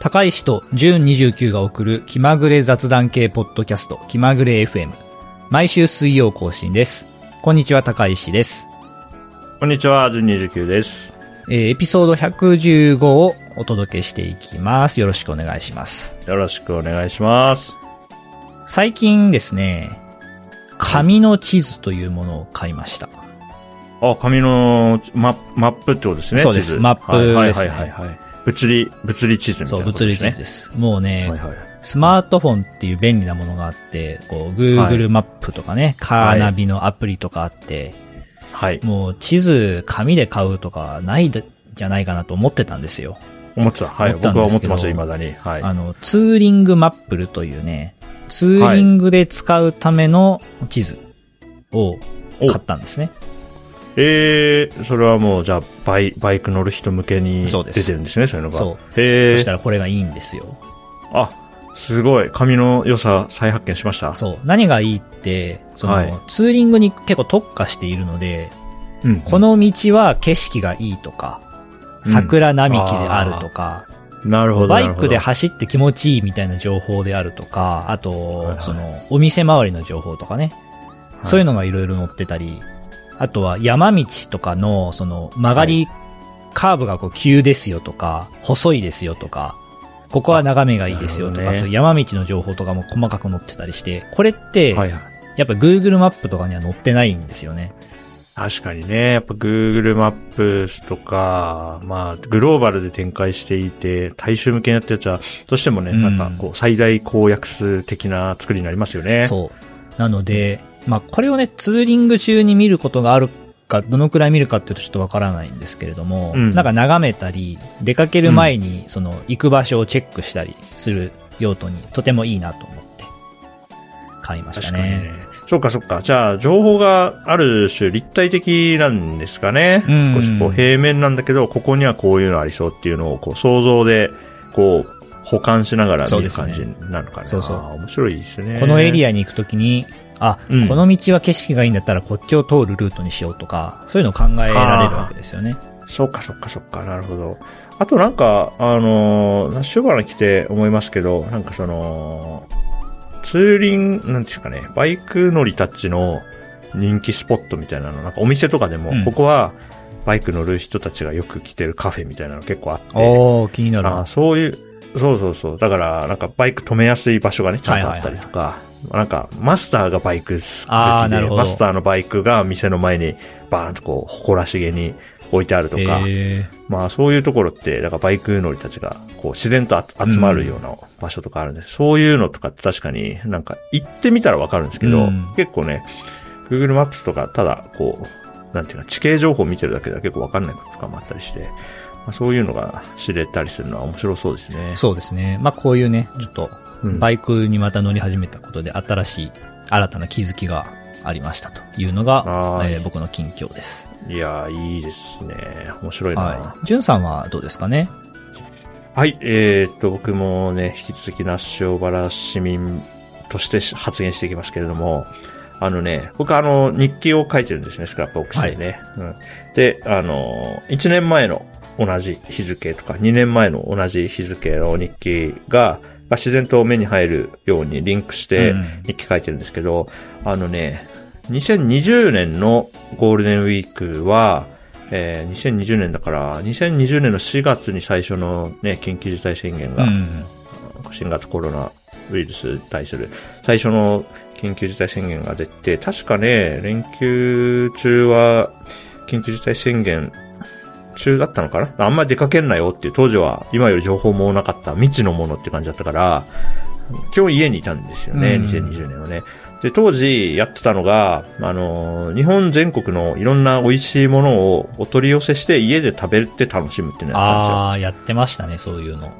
高石と純29が送る気まぐれ雑談系ポッドキャスト気まぐれ FM。毎週水曜更新です。こんにちは、高石です。こんにちは、純29です。えーエピソード115をお届けしていきます。よろしくお願いします。よろしくお願いします。最近ですね、紙の地図というものを買いました。あ、紙のママップってことですね。そうですマップですねはいはいはいはいはい。物理、物理地図みたそ、いうなこと物理。地図です。もうね、はいはい。スマートフォンっていう便利なものがあって、こう、Google マップとかね、カーナビのアプリとかあって、はい。もう地図紙で買うとかないんじゃないかなと思ってたんですよ。思ってた。はい。僕は思ってますよ、未だに。はい。あの、ツーリングマップルというね、ツーリングで使うための地図を買ったんですね。えー、それはもう、じゃあ、バイ、バイク乗る人向けに出てるんですね、そういうのが。そうへーそしたらこれがいいんですよ。あ、すごい。紙の良さ再発見しました。そう。何がいいって、その、はいツーリングに結構特化しているので、うん。この道は景色がいいとか、うん桜並木であるとか、なるほど。バイクで走って気持ちいいみたいな情報であるとか、あと、はいはいその、お店周りの情報とかね、ほどそういうのがいろいろ載ってたり、あとは山道とかの、その、曲がり、カーブがこう急ですよとか、細いですよとか、ここは眺めがいいですよとか、ねそういう山道の情報とかも細かく載ってたりして、これって。やっぱ Google マップとかには載ってないんですよね。確かにね、やっぱ Google マップとか、まあ、グローバルで展開していて、大衆向けにやったやつは、どうしてもね、うんなんかこう、最大公約数的な作りになりますよね。そう。なので、まあ、これをね、ツーリング中に見ることがあるか、どのくらい見るかっていうとちょっとわからないんですけれども、うんなんか眺めたり、出かける前に、その、行く場所をチェックしたりする用途に、とてもいいなと思って、買いましたねね。。そうかそうか。じゃあ、情報がある種立体的なんですかね。うん少しこう、平面なんだけど、ここにはこういうのありそうっていうのを、こう、想像で、こう、保管しながら見る感じになるのかな。そうそうあー面白いですね。このエリア。アに行くときに、あ、うんこの道は景色がいいんだったらこっちを通るルートにしようとか、そういうのを考えられるわけですよね。そうか、そうか、そうか、なるほど。あとなんか、あのー、ナッシュバラ来て思いますけど、なんかその、ツーリング、なんていうかね、バイク乗りたちの人気スポットみたいなの、なんかお店とかでも、うんここはバイク乗る人たちがよく来てるカフェみたいなの結構あって、おー、気になる。あーそういう、そうそうそう。だから、なんかバイク止めやすい場所がね、ちゃんとあったりとか、なんかマスターがバイク好きで、マスターのバイクが店の前にバーンとこう、誇らしげに置いてあるとか、へまあそういうところって、だからバイク乗りたちがこう自然とあ集まるような場所とかあるんで、そういうのとかって確かになんか行ってみたらわかるんですけど、うん結構ね、Google マップとかただこう、なんていうか地形情報を見てるだけでは結構わかんないこととかもあったりして、まあ、そういうのが知れたりするのは面白そうですねー。そうですね。まあ、こういうね、ちょっと、うんバイクにまた乗り始めたことで新しい、新たな気づきがありましたというのが、はいえー僕の近況です。いやー、いいですね。面白いな。はい。じゅんさんはどうですかね？はい、えーっと、僕もね、引き続き那須塩原市民として発言していきますけれども、あのね、僕あの、日記を書いてるんですね、スクラップボックスでね。うん、で、あの、1年前の同じ日付とか、2年前の同じ日付の日記が、が自然と目に入るようにリンクしてうん日記書いてるんですけど、あのね、2020年のゴールデンウィークは、えー2020年だから、2020年の4月に最初のね、緊急事態宣言が、うん。新型コロナウイルスに対する最初の緊急事態宣言が出て、確かね、連休中は緊急事態宣言中だったのかな？あんまり出かけんなよっていう、当時は今より情報もなかった未知のものって感じだったから、今日家にいたんですよね、うん2020年はね。で、当時やってたのが、あのー、日本全国のいろんな美味しいものをお取り寄せして家で食べて楽しむっていうのをやったんですよ。ああ、やってましたね、そういうの。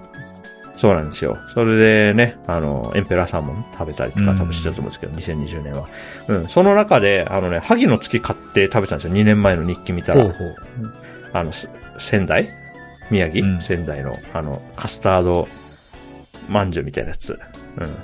そうなんですよ。それでね、あの、エンペラーサーモン食べたりとうんか多分してたと思うんですけど、2020年は。うん。その中で、あのね、萩の月買って食べたんですよ。2年前の日記見たら。ほうほう。あの、す仙台？宮城、うん仙台の、あの、カスタードまんじゅうみたいなやつ。うん。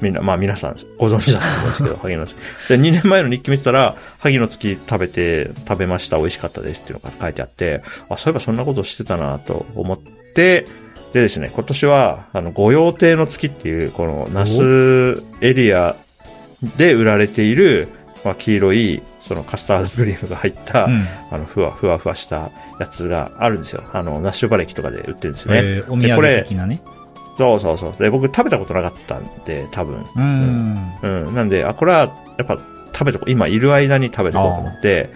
みんな、まあ皆さんご存知だと思うんですけど、萩の月。で、2年前の日記見てたら、萩の月食べて、食べました、美味しかったですっていうのが書いてあって、あ、そういえばそんなことしてたなと思って、でですね、今年は、あの、御用邸の月っていう、この、那須エリアで売られている、まあ、黄色い、そのカスタードクリームが入った、うん。あの、ふわふわふわしたやつがあるんですよ。あの、ナッシュバレキとかで売ってるんですよね。えーお土産でこれ的なね。そうそうそう。で、僕食べたことなかったんで、多分。うん。うん。なんで、あ、これは、やっぱ食べとこう、今いる間に食べとこうと思って、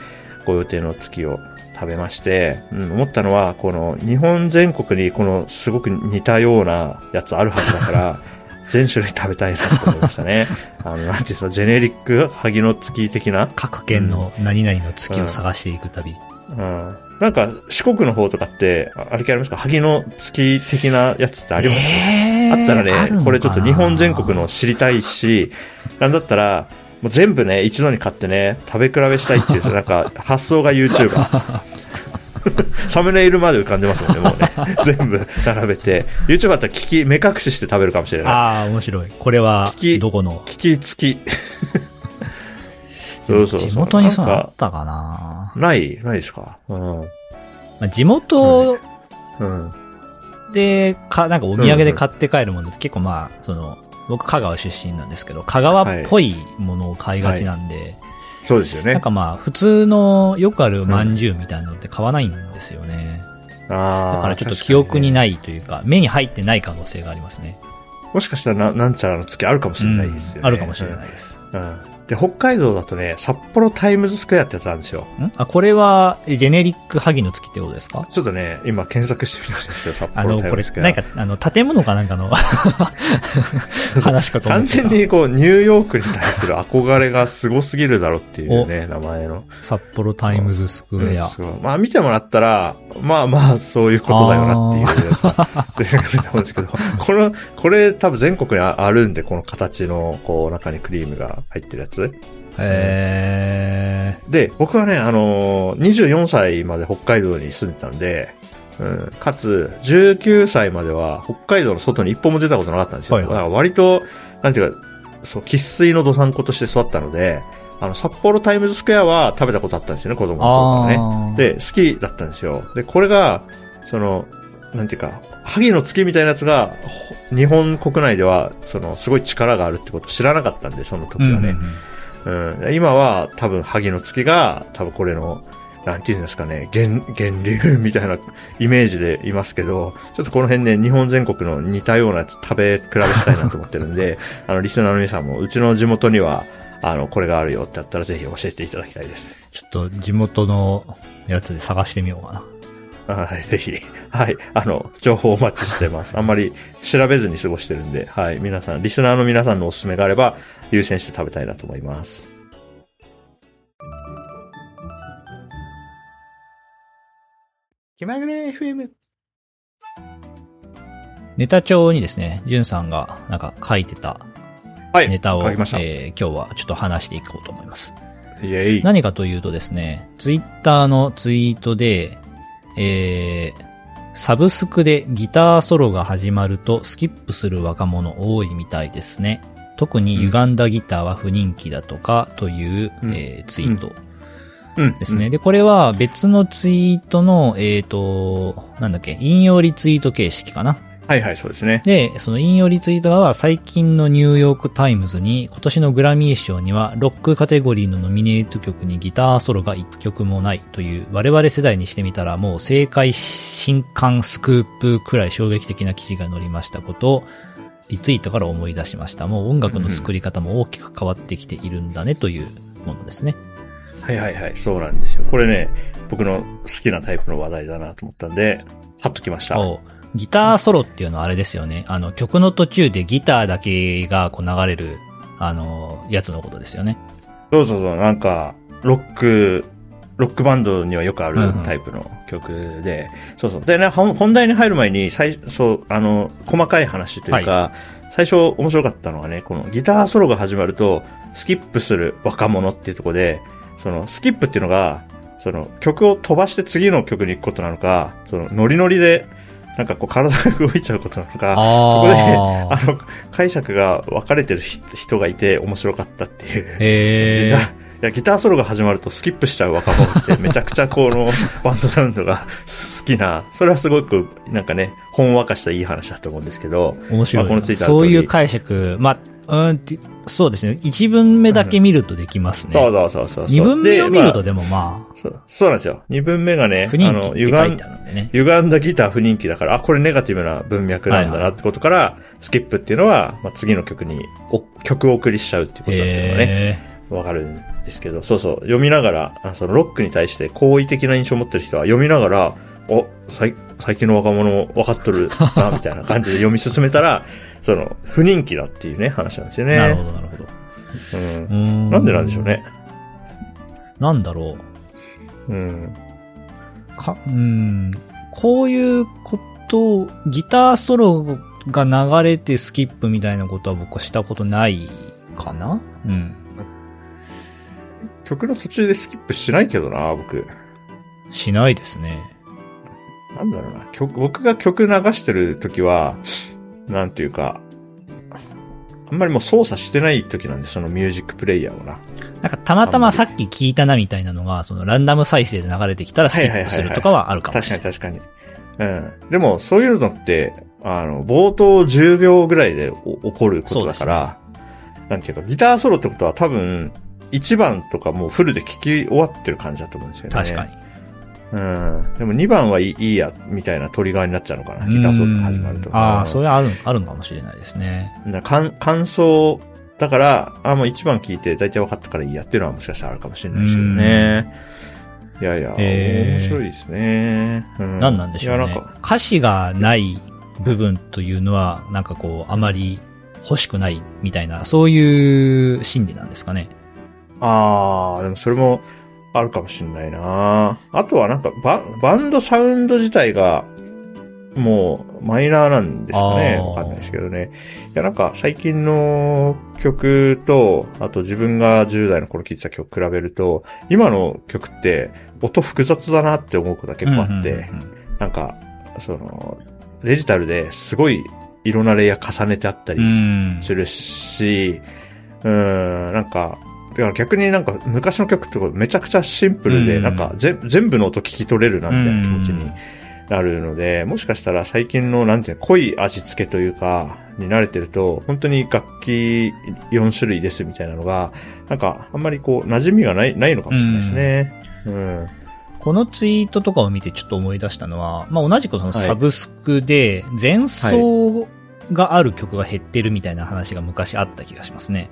ご予定の月を食べまして、うん、思ったのは、この、日本全国にこの、すごく似たようなやつあるはずだから、全種類食べたいなと思いましたね。あの、なんていうの、ジェネリック萩の月的な？各県の何々の月を探していく旅。うん。なんか、四国の方とかって、ああれ系ありますか？萩の月的なやつってあります？えーあったらね、これちょっと日本全国の知りたいし、なんだったら、もう全部ね、一度に買ってね、食べ比べしたいっていう、なんか、発想が YouTuber。サムネイルまで浮かんでますもんね、もうね。全部並べて。YouTuber だったら聞き、目隠しして食べるかもしれない。ああ、面白い。これは聞き、どこの？聞き付き。そうそうそう。地元にそうあったかな？ないないですか？うん。まあ地元うん。で、か、なんかお土産で買って帰るものって結構まあ、その、僕香川出身なんですけど、香川っぽいものを買いがちなんで、そうですよね。なんかまあ、普通のよくある饅頭みたいなのって買わないんですよね。あーだからちょっと記憶に確ないというか、目に入ってない可能性がありますね。もしかしたらな、なんちゃらの月あるかもしれないですよね。うんあるかもしれないです。うん。うん。で、北海道だとね、札幌タイムズスクエアってやつあるんですよ。ん？あ、これは、えジェネリック萩の月ってことですか？ちょっとね、今検索してみたんですけど、札 あの、これ幌タイムズス、クエア。なんか、あの、建物かなんかの 話かと思完ってた。全にこう、ニューヨークに対する憧れがすごすぎるだろうっていうね、名前の。札幌タイムズスクエアうん。まあ見てもらったら、まあまあそういうことだよなっていうやつが出てくると思うんですけど、この、これ多分全国にああるんで、この形の、こう中にクリームが入ってるやつ。へで、僕はね、あのー24歳まで北海道に住んでたんで、うん、かつ、19歳までは北海道の外に一歩も出たことなかったんですよ。はいはいだから割と、なんていうか、そう、喫水のどさんことして育ったので、あの、札幌タイムズスクエアは食べたことあったんですよね、子供の頃からね。で、好きだったんですよ。で、これが、その、なんていうか、萩の月みたいなやつが、ほ日本国内では、その、すごい力があるってことを知らなかったんで、その時はね。うん、今は多分萩の月が多分これの、なんていうんですかね、源、源流みたいなイメージでいますけど、ちょっとこの辺ね、日本全国の似たようなやつ食べ比べしたいなと思ってるんで、あの、リスナーの皆さんも、うちの地元には、あの、これがあるよってあったらぜひ教えていただきたいです。ちょっと地元のやつで探してみようかな。はい、ぜひ。はい。あの、情報お待ちしてます。あんまり調べずに過ごしてるんで、はい。皆さん、リスナーの皆さんのおすすめがあれば、優先して食べたいなと思います。気まぐれ FM。ネタ帳にですね、じゅんさんがなんか書いてたはい。ネタを、書きました。えー今日はちょっと話していこうと思います。何かというとですね、ツイッターのツイートで、えー、サブスクでギターソロが始まるとスキップする若者多いみたいですね。特に歪んだギターは不人気だとかという、うんえーツイートうんですね。。で、これは別のツイートの、えっ、と、なんだっけ、引用リツイート形式かな。はいはい、そうですね。で、その引用リツイートは最近のニューヨークタイムズに今年のグラミー賞にはロックカテゴリーのノミネート曲にギターソロが1曲もないという我々世代にしてみたらもう世界震撼スクープくらい衝撃的な記事が載りましたことをリツイートから思い出しました。もう音楽の作り方も大きく変わってきているんだねというものですね。はいはいはい、そうなんですよ。これね、僕の好きなタイプの話題だなと思ったんで、貼っときました。おギターソロっていうのはあれですよね。あの曲の途中でギターだけがこう流れるあの、やつのことですよね。そうそうそう、なんか、ロック、ロックバンドにはよくあるタイプの曲で、そうそう。でね、本本題に入る前に、最そう、あの、細かい話というか、最初面白かったのはね、このギターソロが始まると、スキップする若者っていうところで、その、スキップっていうのが、その、曲を飛ばして次の曲に行くことなのか、その、ノリノリで、なんかこう体が動いちゃうことなのか、そこで、ああの、解釈が分かれてる人人がいて面白かったっていう。へーだや、ギターソロが始まるとスキップしちゃう若者ってめちゃくちゃこの バンドサウンドが 好きな、それはすごくなんかね、ほんわかしたいい話だと思うんですけど、面白いな。まあこのツイッターそういう解釈、まあ、うんそうですね。一文目だけ見るとできますね。そうそうそうそう。二文目を見るとででもままあそうそうなんですよ。二文目がね、あ、不人気って書い歪んてあるんでね。歪んだギター不人気だから、あ、これネガティブな文脈なんだなってことから、スキップっていうのは、まあ、次の曲にお曲を送りしちゃうっていうことだっていうのがね、へわかるんですけど、そうそう、読みながら、あそのロックに対して好意的な印象を持ってる人は読みながら、お、最最近の若者分かっとるな、みたいな感じで読み進めたら、その、不人気だっていうね、話なんですよね。ーなるほど、なるほど。うんなんでなんでしょう。ね。なんだろうん。う。か、うん。こういうこと、ギターソロが流れてスキップみたいなことは僕はしたことないかな？うん。曲の途中でスキップしないけどな、僕。しないですね。なんだろうな。曲、僕が曲流してる時は、なんていうか、あんまりもう操作してない時なんで、そのミュージックプレイヤーをな。なんかたまたまさっき聞いたなみたいなのが、そのランダム再生で流れてきたらスキップするとかはあるかもし確れない。かに確かに。うん。でも、そういうのって、あの、冒頭10秒ぐらいでお起こることだから、なんていうか、ギターソロってことは多分、1番とかもうフルで聴き終わってる感じだと思うんですよね。確かに。うん。でも2番はいいや、みたいなトリガーになっちゃうのかな。ギターソロとか始まると。うんああ、うんそれはある、あるのかもしれないですね。な感感想、だから、あ、もう一番聞いて大体分かったからいいやっていうのはもしかしたらあるかもしれないですけどね。いやいや、へー面白いですね。うん、何なんでしょうねいや、なんか、。歌詞がない部分というのは、なんかこう、あまり欲しくないみたいな、そういう心理なんですかね。あー、でもそれもあるかもしれないなあとはなんかバ、バンドサウンド自体が、もう、マイナーなんですかねわかんないですけどね。いや、なんか、最近の曲と、あと自分が10代の頃聴いてた曲比べると、今の曲って、音複雑だなって思うことが結構あって、なんか、その、デジタルですごいいろんなレイヤー重ねてあったうりん。するし、うん、なんか、だから逆になんか昔の曲ってめちゃくちゃシンプルで、うんなんかぜ全部の音聞き取れるなみたいな気持ちになるので、もしかしたら最近のなんていうの、濃い味付けというか、に慣れてると、本当に楽器4種類ですみたいなのが、なんかあんまりこう馴染みがない、ないのかもしれないですね。うん。このツイートとかを見てちょっと思い出したのは、まあ、同じくそのはいサブスクで前奏がある曲が減ってるみたいな話が昔あった気がしますね。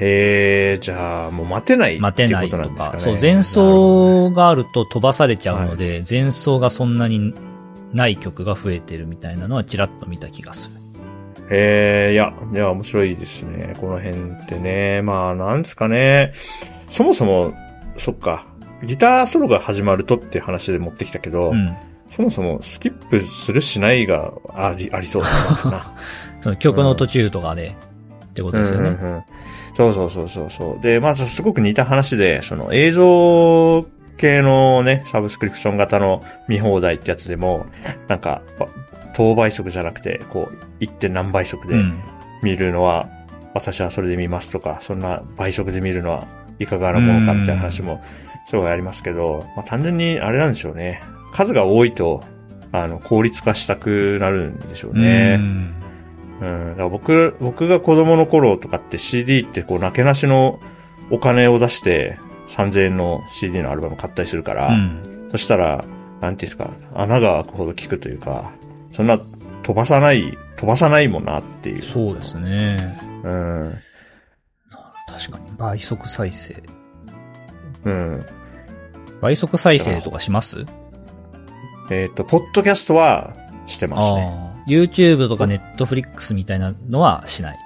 へえ、じゃあもう待てない待てないととか。なんですかね。そう、前奏があると飛ばされちゃうので、前奏がそんなにない曲が増えてるみたいなのはちらっと見た気がする。へえ、いや、いや、面白いですね。この辺ってね。まあ、なんですかね。そもそも、そっか。ギターソロが始まるとって話で持ってきたけど、うん。そもそもスキップするしないがあり、ありそうだなな。その曲の途中とかで、ってことですよね。うんうんうんそうそうそうそうそう。で、まずすごく似た話で、その映像系のね、サブスクリプション型の見放題ってやつでも、なんか、ば等倍速じゃなくて、こう、1. 点何倍速でうん。見るのは、私はそれで見ますとか、そんな倍速で見るのはいかがなものかみたいな話もすごいありますけど、まあ単純にあれなんでしょうね。数が多いと、あの、効率化したくなるんでしょうね。うんうん。だから僕、僕が子供の頃とかって CD ってこう、なけなしのお金を出して3000円の CD のアルバム買ったりするから、うん。そしたら、なんていうんですか、穴が開くほど効くというか、そんな飛ばさない、飛ばさないもんなっていう。そうですね。うん。確かに。倍速再生。うん。倍速再生とかします？えっ、と、ポッドキャストはしてますね。YouTube とか Netflix みたいなのはしない。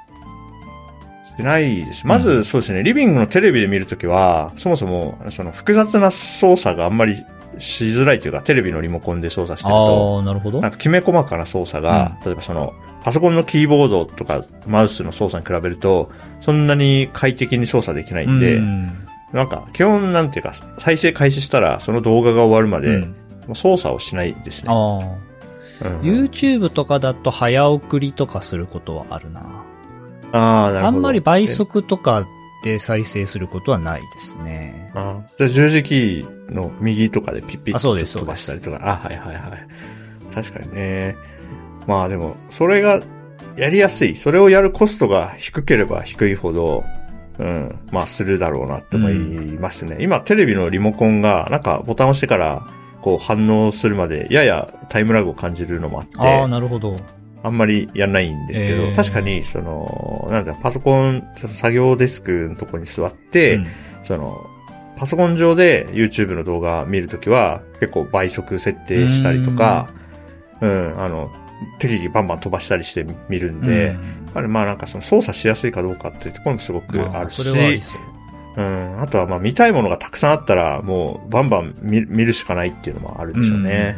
してないです。まず、うんそうですね、リビングのテレビで見るときは、そもそも、その複雑な操作があんまりしづらいというか、テレビのリモコンで操作してると、ああ、なるほど。なんかきめ細かな操作が、例えばその、パソコンのキーボードとかマウスの操作に比べると、そんなに快適に操作できないんで、うんなんか、基本なんていうか、再生開始したら、その動画が終わるまで、操作をしないですね。ああ。うん、YouTube とかだと早送りとかすることはあるな。あーなるほどあんまり倍速とかって再生することはないですね。あじゃあ十字キーの右とかでピッピッと飛ばしたりとか。あ、はいはいはい。確かにね。まあでも、それがやりやすい。それをやるコストが低ければ低いほど、うん、まあするだろうなって思いますね。今テレビのリモコンが、なんかボタンを押してから、こう反応するまで、ややタイムラグを感じるのもあって、ああ、なるほど。あんまりやんないんですけど、えー確かに、その、なんだ、パソコン、その作業デスクのとこに座って、うんその、パソコン上で YouTube の動画見るときは、結構倍速設定したりとか、うん、あの、適宜バンバン飛ばしたりして見るんで、うんあれまあなんかその操作しやすいかどうかっていうところもすごくまあるし、それはありそう。うん、あとはまあ見たいものがたくさんあったら、もうバンバン見見るしかないっていうのもあるでしょうね。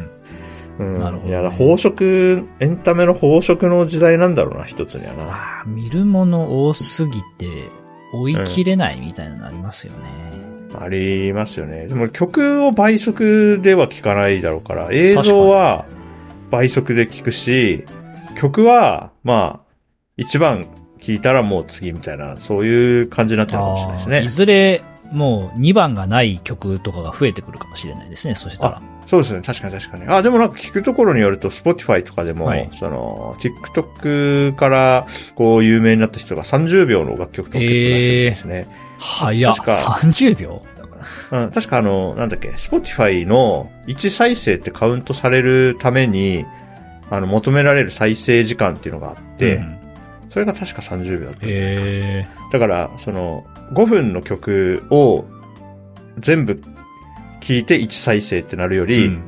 うん。なるほどねいや、だから飽食、エンタメの飽食の時代なんだろうな、一つにはな。ああ、見るもの多すぎて、追い切れないみたいなのありますよね。ありますよね。でも曲を倍速では聴かないだろうから、映像は倍速で聴くし、曲は、まあ、一番聴いたらもう次みたいな、そういう感じになってるかもしれないですねい。ずれ、もう2番がない曲とかが増えてくるかもしれないですね、そしたら。そうですね。確かに確かに。あ、でもなんか聞くところによると、Spotify とかでも、はいその、TikTok から、こう、有名になった人が30秒の楽曲とか結構出してるんですね。早っ。確か30秒？うん、確かあの、なんだっけ、Spotify の1再生ってカウントされるために、あの、求められる再生時間っていうのがあって、うんそれが確か30秒だった。へだから、その、5分の曲を全部聞いて1再生ってなるよえ。り、うん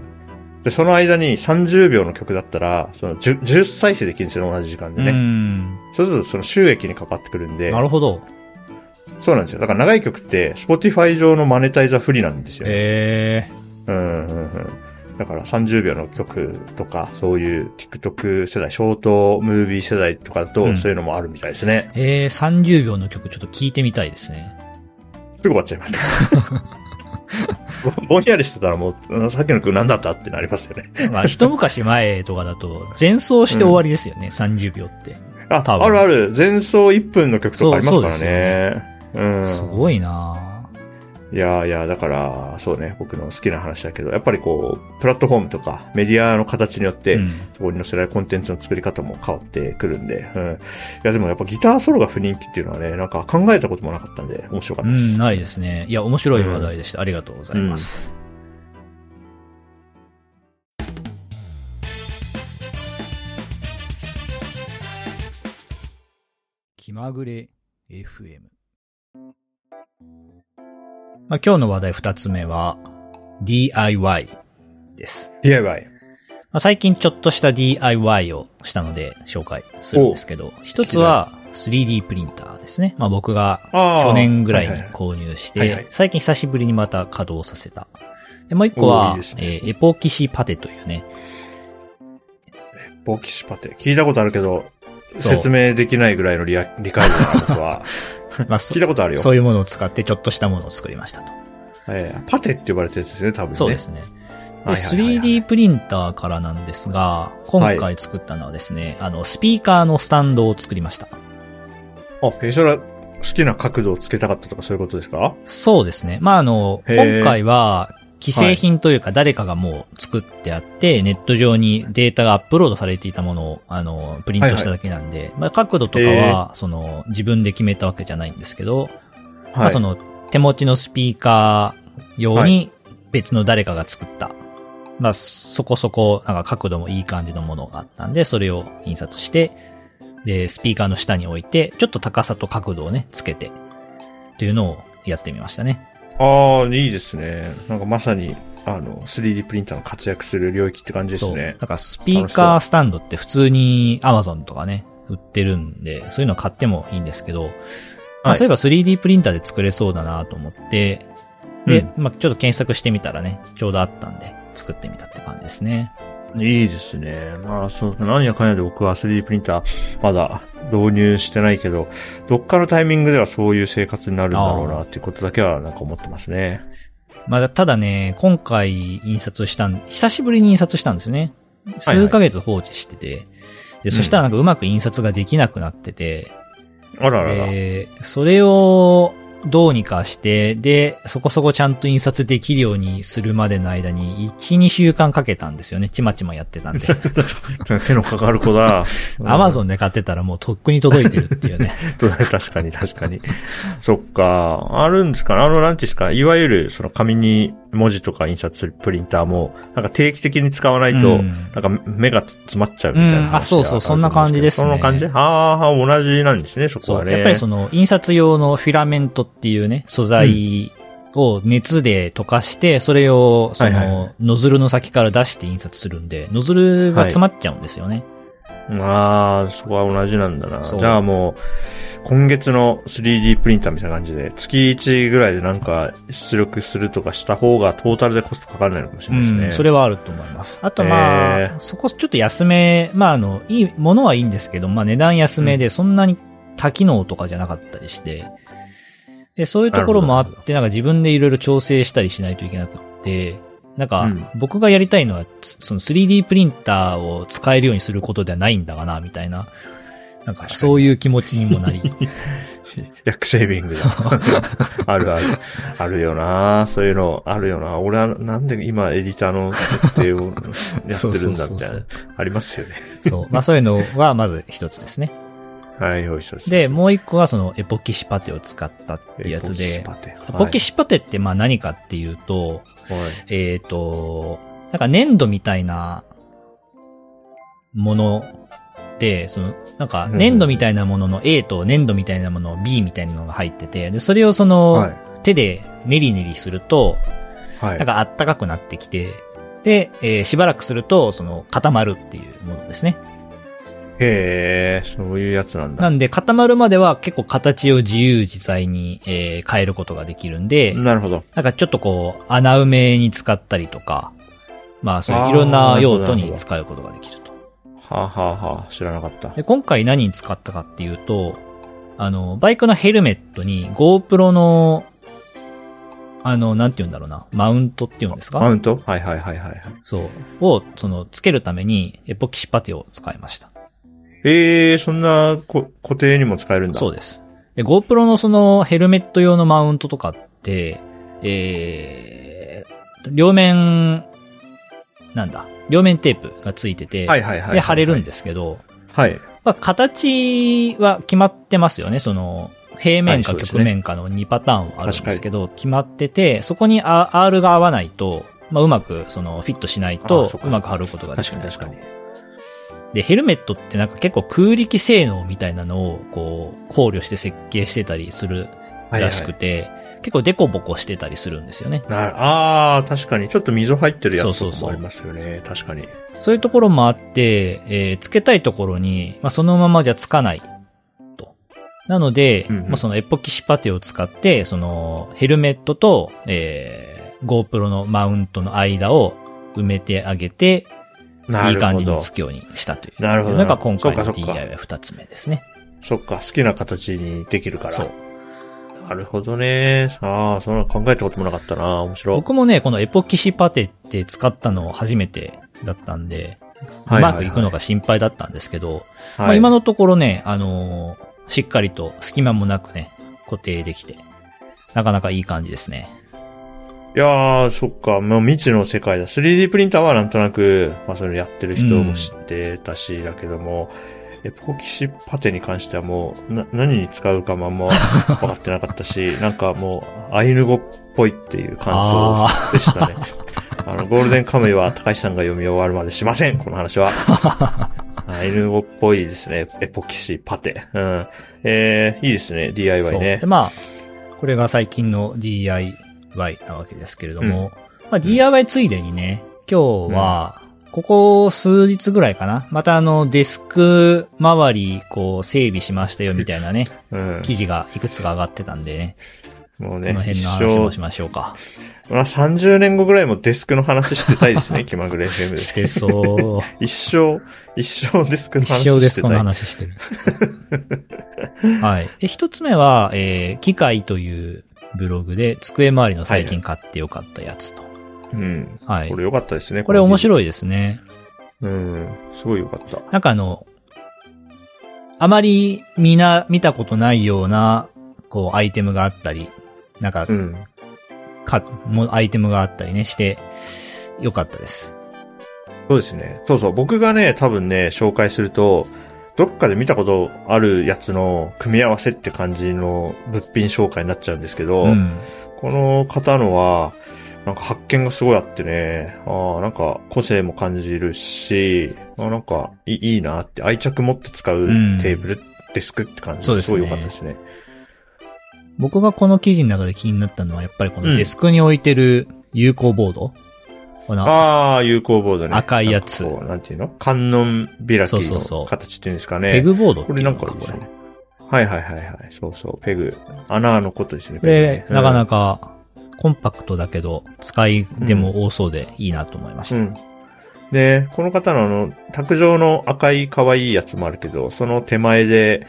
で、その間に30秒の曲だったら、その 10, 10再生できるんですよ、同じ時間でうね。ん。そうするとその収益にかかってくるんで、なるほど。そうなんですよ。だから長い曲って、Spotify 上のマネタイザー不利なんですよ。へえ。うんうんうん。だから30秒の曲とか、そういう TikTok 世代、ショートムービー世代とかだと、うんそういうのもあるみたいですね。ええ、30秒の曲ちょっと聞いてみたいですね。すぐ終わっちゃいました。ぼ ぼんやりしてたらもう、うんさっきの曲何だったってなりますよね。まあ、一昔前とかだと、前奏して終わりですよね、30秒って。あ、あるある。前奏1分の曲とかありますからそうそうね。うん。すごいないやいや、だから、そうね、僕の好きな話だけど、やっぱりこう、プラットフォームとかメディアの形によって、うんそこに載せられるコンテンツの作り方も変わってくるんで、うん。いや、でもやっぱギターソロが不人気っていうのはね、なんか考えたこともなかったんで、面白かったです。うん、ないですね。いや、面白い話題でした。ありがとうございます。気まぐれ FM。まあ、今日の話題二つ目は DIY です。DIY。まあ、最近ちょっとした DIY をしたので紹介するんですけど、一つは 3D プリンターですね。まあ僕が去年ぐらいに購入して最近久しぶりにまた稼働させた。でもう一個おーいいねえーエポキシパテというね、ボキシパテ。聞いたことあるけど、説明できないぐらいの理理解度が僕は。まあそ聞いたことあるよ。そういうものを使ってちょっとしたものを作りましたと。えーパテって呼ばれてるやつですね、多分ね。そうですね。ではいはいはいはい 3D プリンターからなんですが、今回作ったのはですね、あの、スピーカーのスタンドを作りました。あ、えーそれは好きな角度をつけたかったとかそういうことですか？そうですね。まあ、あの、今回は、既製品というか誰かがもう作ってあって、ネット上にデータがアップロードされていたものを、あの、プリントしただけなんで、まあ、角度とかは、その、自分で決めたわけじゃないんですけど、まあ、その、手持ちのスピーカー用はに別の誰かが作った、まあ、そこそこ、なんか角度もいい感じのものがあったんで、それを印刷して、で、スピーカーの下に置いて、ちょっと高さと角度をね、つけて、というのをやってみましたね。ああ、いいですね。なんかまさに、あの、3D プリンターの活躍する領域って感じです。ねだ。からスピーカースタンドって普通に Amazon とかね、売ってるんで、そういうの買ってもいいんですけど、まあ、はいそういえば 3D プリンターで作れそうだなと思って、で、うんまあちょっと検索してみたらね、ちょうどあったんで、作ってみたって感じですね。いいですね。まあ、そう、何やかんやで僕は 3D プリンターまだ導入してないけど、どっかのタイミングではそういう生活になるんだろうなっていうことだけはなんか思ってますね。まあただね、今回印刷したん、久しぶりに印刷したんですね。はいはい数ヶ月放置してて、で、そしたらなんかうまく印刷ができなくなってて、あららら。で、それをどうにかして、で、そこそこちゃんと印刷できるようにするまでの間に、1、2週間かけたんですよね。ちまちまやってたんで。手のかかる子だ。アマゾンで買ってたらもうとっくに届いてるっていうね。ン 確かに確かに。そっか。あるんですかねあの、なんていうんですかいわゆる、その紙に文字とか印刷するプリンターも、なんか定期的に使わないと、うんなんか目が詰まっちゃうみたいなうんあそうそうそんな感じですねそんな感じ？ああ、同じなんですね、そこ。はね。やっぱりその、印刷用のフィラメントっていうね、素材を熱で溶かして、それを、そはいはいはの、ノズルの先から出して印刷するんで、ノズルが詰まっちゃうんですよね。ああ、そこは同じなんだな。そう。じゃあもう、今月の 3D プリンターみたいな感じで、月1ぐらいでなんか出力するとかした方がトータルでコストかからないのかもしれないですね。うん、それはあると思います。あとまあ、へー。そこちょっと安め、まああの、いい、ものはいいんですけど、まあ値段安めでそんなに多機能とかじゃなかったりして、で、そういうところもあって、なんか自分でいろいろ調整したりしないといけなくって、なんかうん、僕がやりたいのは、つその 3D プリンターを使えるようにすることではないんだがな、みたいな。なんか、そういう気持ちにもなり。薬シェービングだ。あるある。あるよなそういうの、あるよな俺はなんで今エディターの設定をやってるんだみたいな。ありますよね。そう。まあそういうのはまず一つですね。はい、よいしょ。で、もう一個はそのエポキシパテを使ったってやつで、エポキシパテエポキシパテってまあ何かっていうと、えっ、と、なんか粘土みたいなもので、その、なんか粘土みたいなものの A と粘土みたいなものの B みたいなのが入ってて、で、それをその、はい。手でネリネリすると、はい。なんかあったかくなってきて、で、えーしばらくすると、その、固まるっていうものですね。へえ、そういうやつなんだ。なんで、固まるまでは結構形を自由自在に、えー変えることができるんで、なるほど。なんかちょっとこう、穴埋めに使ったりとか、まあそういういろんな用途に使うことができると。はあ、はあはあ、知らなかった。で、今回何に使ったかっていうと、あの、バイクのヘルメットに GoPro の、あの、なんて言うんだろうな、マウントって言うんですか？マウント？はいはいはいはいはい。そう。を、その、つけるために、エポキシパテを使いました。ええー、そんなこ固定にも使えるんだ。そうです。で、GoPro のそのヘルメット用のマウントとかって、えー、両面、なんだ、両面テープがついてて、はいはいはい。で、貼れるんですけど、はい。まあ、形は決まってますよね。その、平面か曲面かの2パターンはあるんですけど、決まってて、そこに R が合わないと、まあ、うまく、その、フィットしないあとうまく貼ることができない。確かに確かに。で、ヘルメットってなんか結構空力性能みたいなのを、こう、考慮して設計してたりするらしくて、結構デコボコしてたりするんですよね。なああ、確かに。ちょっと溝入ってるやつそうそうそうとかもありますよね。確かに。そういうところもあって、えーつけたいところに、まあ、そのままじゃつかないと。なので、うんうんまあ、そのエポキシパテを使って、そのヘルメットと、えー、GoPro のマウントの間を埋めてあげて、ない。い感じにつくようにしたという。なるほどのが今回の DIY 二つ目ですね。そっか、好きな形にできるから。そう。なるほどね。ああ、そんなの考えたこともなかったな。面白い。僕もね、このエポキシパテって使ったの初めてだったんで、はいうはいはいまくいくのが心配だったんですけど、まあ、はい今のところね、あのーしっかりと隙間もなくね、固定できて、なかなかいい感じですね。いやー、そっか、もう未知の世界だ。3D プリンターはなんとなく、まあそれやってる人も知ってたし、だけども、エポキシパテに関してはもう、な、何に使うかもあんま分かってなかったし、なんかもう、アイヌ語っぽいっていう感想でしたね。あの、ゴールデンカムイは高橋さんが読み終わるまでしません、この話は。アイヌ語っぽいですね。エポキシパテ。うん。えー、いいですね、DIY。ねで、。まあ、これが最近の DIY なわけですけれども、まあ、DIY ついでにね、今日は、ここ数日ぐらいかな？またあの、デスク周り、こう、整備しましたよ、みたいなね、うん。記事がいくつか上がってたんでね、こもうね、一の辺の話も生しましょうか。まあ、30年後ぐらいもデスクの話してたいですね、気まぐれ FM で。してそう。一生、一生デスクの話してたい。一生です、この話してる。はい。で、一つ目は、えー、機械というブログで、机周りの最近買ってよかったやつと。うん。はい。これ良かったですね。これ面い。白いですね。うん。すごい良かった。なんかあの、あまりみな、見たことないような、こう、アイテムがあったり、なんかう、ん。か、もアイテムがあったりね、して、よかったです。そうですね。そうそう。僕がね、多分ね、紹介すると、どっかで見たことあるやつの組み合わせって感じの物品紹介になっちゃうんですけど、うん。この方のは、なんか発見がすごいあってね、ああ、なんか個性も感じるし、あーなんかいいなって愛着持って使ううんテーブル、デスクって感じですごい良かったですね。僕がこの記事の中で気になったのは、やっぱりこのデスクに置いてる有効ボード。このああ、有効ボードね。赤いやつなんかこうなんていうの？観音開きそうそうそうの形っていうんですかね。ペグボードってこれなんいうのかですね。はいはいはいはい。そうそう、ペグ。穴のことですね、これペグね、なかか。なかコンパクトだけど、使いでも多そうでいいなと思いました。うん。で、この方のあの、卓上の赤い可愛いやつもあるけど、その手前で、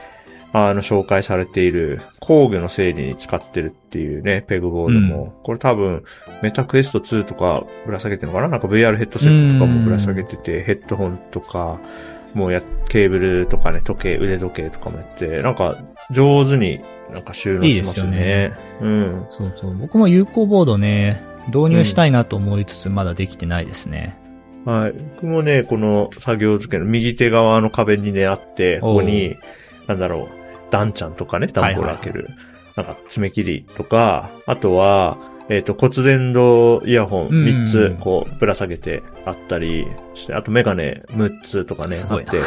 あの、紹介されている工具の整理に使ってるっていうね、ペグボードも、これ多分、メタクエスト2とかぶら下げてるのかな？なんか VR ヘッドセットとかもぶら下げてて、ヘッドホンとか、もうや、ケーブルとかね、時計、腕時計とかもやって、なんか、上手になんか収納しますよね。いいですうん。そうそう。僕も有効ボードね、導入したいなと思いつつ、まだできてないですね。はい。僕もね、この作業付けの右手側の壁にね、あって、ここに、なんだろう、ダンちゃんとかね、ダンボール開ける、なんか爪切りとか、あとは、えっ、と、骨伝導イヤホンうん3つ、こう、ぶら下げてあったりして、あとメガネ6つとかね、あって、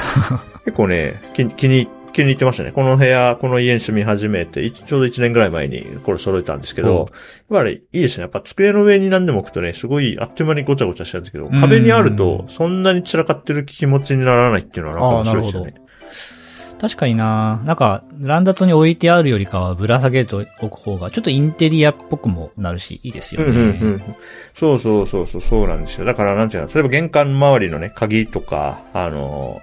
結構ね、気に気に、気に入ってましたね。この部屋、この家に住み始めて、いちょうど1年ぐらい前にこれ揃えたんですけおうど、やっぱりいいですね。やっぱ机の上に何でも置くとね、すごいあっという間にごちゃごちゃしちゃうんですけど、うん。壁にあると、そんなに散らかってる気持ちにならないっていうのはなんか面白いですよね。確かにななんか、乱雑に置いてあるよりかはぶら下げておく方が、ちょっとインテリアっぽくもなるし、いいですよね。うんうんうん。そうそうそうそう、そうなんですよ。だからなんていうか、例えば玄関周りのね、鍵とか、あの、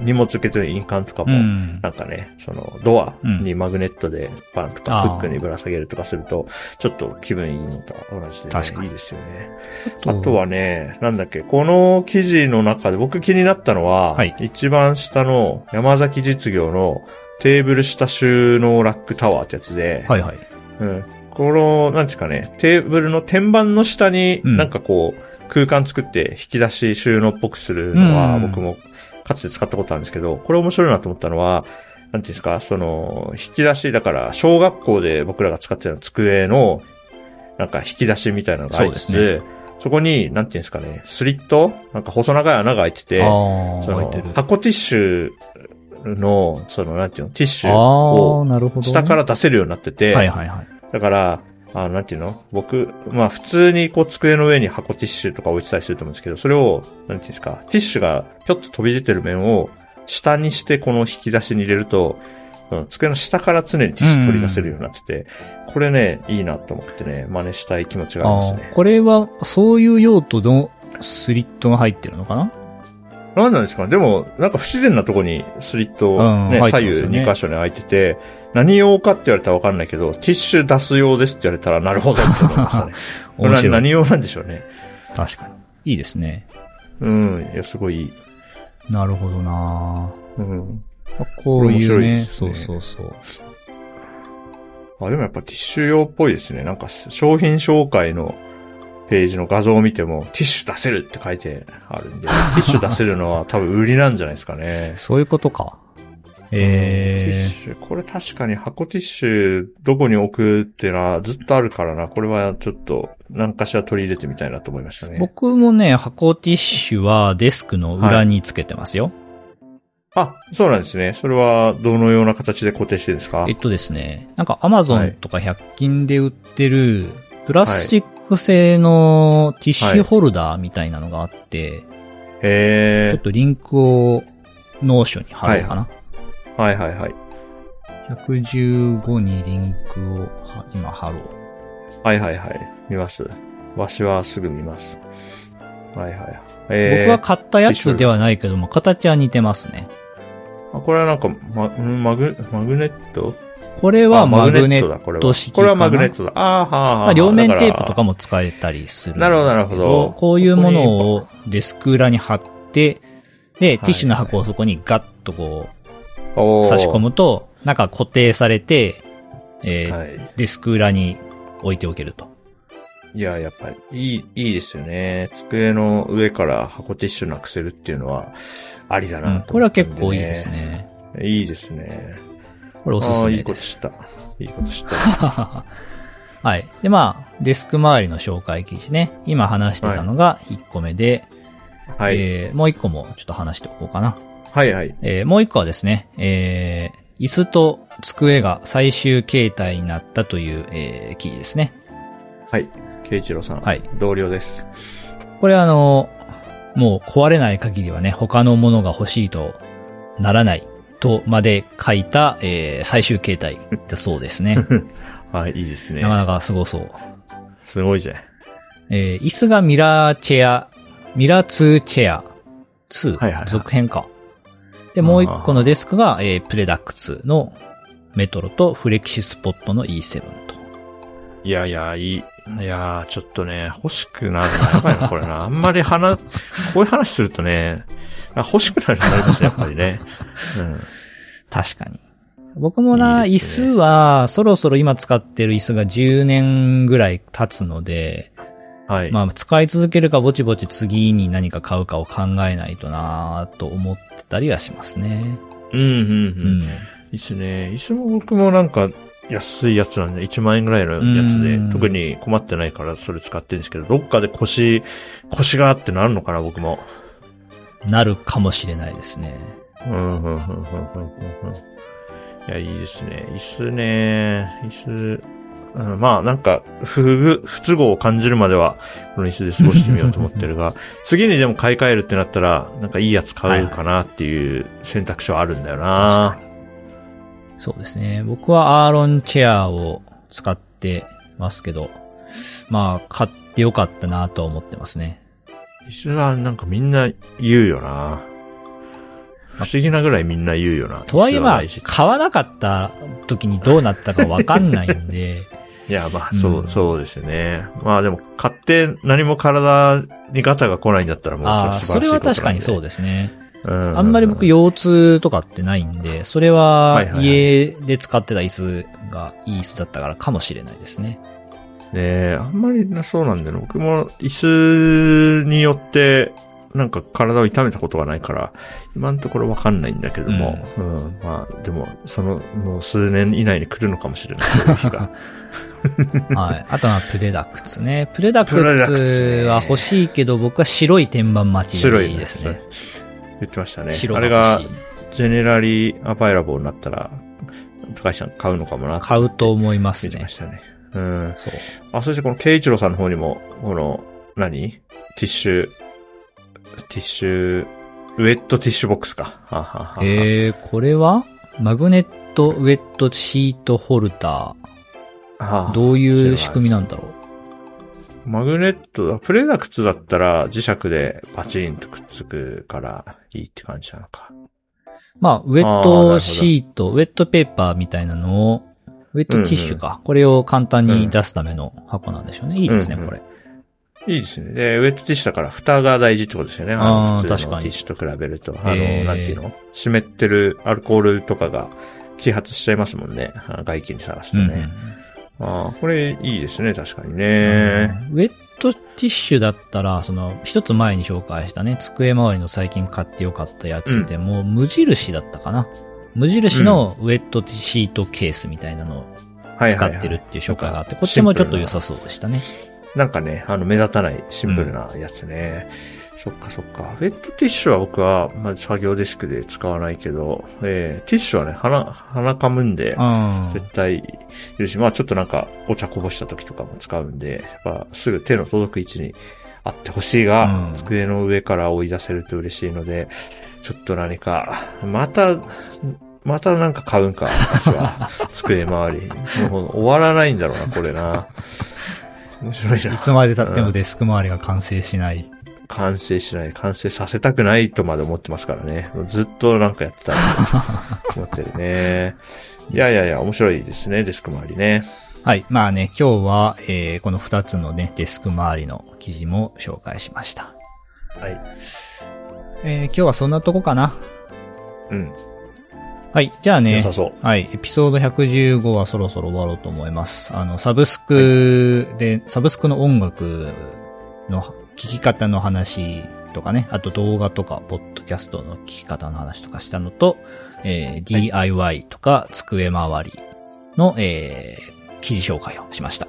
荷物受け取る印鑑とかも、うん。なんかね、その、ドアにマグネットでバンとかフックにぶら下げるとかすると、ちょっと気分いいのと同じで、ね、確かにいいですよね。あとは？ね、なんだっけ、この記事の中で僕気になったのは、はい一番下の山崎実業のテーブル下収納ラックタワーってやつで、はいはい。うん。この、なんですかね、テーブルの天板の下に、うんなんかこう、空間作って引き出し収納っぽくするのは、うん僕もかつて使ったことあるんですけど、これ面白いなと思ったのは、なんていうんですか、その、引き出し、だから、小学校で僕らが使ってた机の、なんか引き出しみたいなのがありつつ、そこに、なんていうんですかね、スリットなんか細長い穴が開いてて、その。箱ティッシュの、その、なんていうの、ティッシュを。下から出せるようになってて、はいはいはい。だから、あなんていうの？僕、まあ普通にこう机の上に箱ティッシュとか置いてたりすると思うんですけど、それを、なんていうんですか、ティッシュがぴょっと飛び出てる面を下にしてこの引き出しに入れると、うん机の下から常にティッシュ取り出せるようになってて、これね、いいなと思ってね、真似したい気持ちがありますね、。これは、そういう用途のスリットが入ってるのかな？なんなんですか？でも、なんか不自然なとこにスリットうんね、左右入ってますよね2箇所に開いてて、何用かって言われたらわかんないけど、ティッシュ出す用ですって言われたらなるほどって思いましたね。何用なんでしょうね。確かに。いいですね。うん、いや、すごいいい。なるほどなうん。こう面いうね、白いですねそうそうそう。あ、でもやっぱティッシュ用っぽいですね。なんか商品紹介のページの画像を見ても、ティッシュ出せるって書いてあるんで、ティッシュ出せるのは多分売りなんじゃないですかね。そういうことか。ティッえシュ、これ確かに箱ティッシュどこに置くっていうのはずっとあるからな。これはちょっと何かしら取り入れてみたいなと思いましたー、ね。僕もね、箱ティッシュはデスクの裏につけてますよ。あ、そうなんですね。それはどのような形で固定してるんですか？えっとですね、なんかアマゾンとか100均で売ってる、プラスチック製のティッシュホルダーみたいなのがあって、へー。ちょっとリンクを Notion に貼ろうかな？はいはいはい。115にリンクをは今貼ろう。はいはいはい。見ます。わしはすぐ見ます。はいはい。えー、僕は買ったやつではないけども、形は似てますね。あこれはなんか、ま、んマグ、マグネット？これはあマグネット式これはマグネット。トだ。あーはーはーはーまあ、両面テープとかも。も使えたりするんですけなるほどなるほどこういうものをデスク裏に貼って、で、ティッシュの箱をそこにガッとこう差し込。むと、なんか固定されて、えーはい。デスク裏に置いておけると。いや、やっぱり、いい、いいですよね。机の上から箱ティッシュなくせるっていうのは、ありだな、うん、これは結構いいです。ね。いいですね。これおすすああ、いめです。いこと知った。いいこと知った。はい。で、まあ、デスク周りの紹介記事ね。今話してたのが1個目で、はい。えーもう1個もちょっと話しておこうかな。はいはい。えーもう1個はですね、えー椅子と机が最終形態になったという、えー記事ですね。はい。慶一郎さん。はい。同僚です。これあの、もう壊れない限りはね、他のものが欲しいとならないとまで書いた、えー最終形態だそうですね。はい、いいですねな。かなかすごそう。すごいじゃん。えー椅子がミラーチェア、ミラー2チェア2、はいはいはい続編か。で、もう一個のデスクが、えープレダック2のメトロとフレキシスポットの E7 と。いやいや、いい。いやー、ちょっとね、欲しくなるな。やばいな、これな。あんまり話、こういう話するとね、あ欲しくなるなりますね、やっぱりね。うん。確かに。僕もな、椅いいね子は、そろそろ今使ってる椅子が10年ぐらい経つので、はい。まあ、使い続けるかぼちぼち次に何か買うかを考えないとなと思ってたりはしますね。うん、うん、う。うんん。いいっすね。椅子も僕もなんか、安いやつなんで、1万円ぐらいのやつでうん、特に困ってないからそれ使ってるんですけど、どっかで腰、腰があってなるのかな、僕も。なるかもしれないですね。うん、うん、うん、うん、うん、うん。いや、いいですね。椅子ね、椅子、うん、まあ、なんか、不具、不都合を感じるまでは、この椅子で過ごしてみようと思ってるが、次にでも買い替えるってなったら、なんかいいやつ買うかなっていう選択肢はあるんだよな。そうですね。僕はアーロンチェアを使ってますけど、まあ、買ってよかったなとは思ってますね。椅子はなんかみんな言うよな。不思議なぐらいみんな言うよな。とはいえまあ買わなかった時にどうなったかわかんないんで、いや、まあ、そう、うんそうですよね。まあでも、買って何も体にガタが来ないんだったらもうそれは素晴らしいそれは確かにうそうですね。うん。あんまり僕腰痛とかってないんで、それははいはいはい家で使ってた椅子がいい椅子だったからかもしれないですね。ねえ、あんまりなそうなんだよね。僕も椅子によって、なんか体を痛めたことがないから、今のところわかんないんだけども、うん、まあ、でも、その、もう数年以内に来るのかもしれない。はい。あとはプレダックツね。プレダククツは欲しいけど、僕は白い天板待ち白いねですね。言ってましたね。白あれが generally available になったら、高橋さん買うのかもな。買うと思いますね言ってま。したね。うん。そう。あ、そしてこのケイチロさんの方にも、この、何？ティッシュ、ティッシュ、ウェットティッシュボックスか。ははははえー、これは？マグネットウェットシートホルダはー。どういう仕組みなんだろう？マグネット、プレダクツだったら磁石でパチンとくっつくからいいって感じなのか。まあ、ウェットシート、ウェットペーパーみたいなのを、ウェットティッシュか。これを簡単に出すための箱なんでしょうね。いいですね、うんうんこれ。いいですね。で、ウェットティッシュだから蓋が大事ってことですよね。あの普通のティッシュと比べると。あの、なんていうの？湿ってるアルコールとかが揮発しちゃいますもんね。外気にさらすとうんね。ああ、これいいですね、確かにうんね。ウェットティッシュだったら、その、一つ前に紹介したね、机周りの最近買ってよかったやつでも、無印だったかな。無印のウェットシートケースみたいなのを。使ってるっていう紹介があって、こっちもちょっと良さそうでしたね。なんかね、あの、目立たないシンプルなやつね。そっかそっか。ウェットティッシュは僕は、まあ、作業デスクで使わないけど、えー、ティッシュはね、鼻、鼻かむんで、うん。絶対いるし、まあちょっとなんかお茶こぼした時とかも使うんで、やっぱすぐ手の届く位置にあってほしいが、うん机の上から追い出せると嬉しいので、ちょっと何か、また、またなんか買うんか、私は。机周り。もう終わらないんだろうな、これな。面白いな。いつまで経ってもデスク周りが完成しない。完成しない、完成させたくないとまで思ってますからね。ずっとなんかやってたいと 思ってるね。いやいやいや、面白いですね、デスク周りね。はい。まあね、今日は、えーこの二つのね、デスク周りの記事も紹介しました。はい。えー今日はそんなとこかな。うん。はい。じゃあね良、さそう。はい。エピソード115はそろそろ終わろうと思います。あの、サブスクで、サブスクの音楽の聴き方の話とかね、あと動画とか、ポッドキャストの聴き方の話とかしたのと、えー DIY とか、机周りの、えー記事紹介をしました。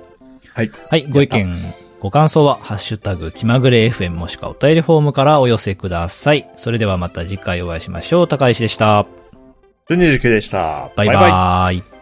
はい。はい。ご意見、ご感想は、ハッシュタグ、気まぐれ FM もしくはお便りフォームからお寄せください。それではまた次回お会いしましょう。高石でした。29でした。バイバイバイバ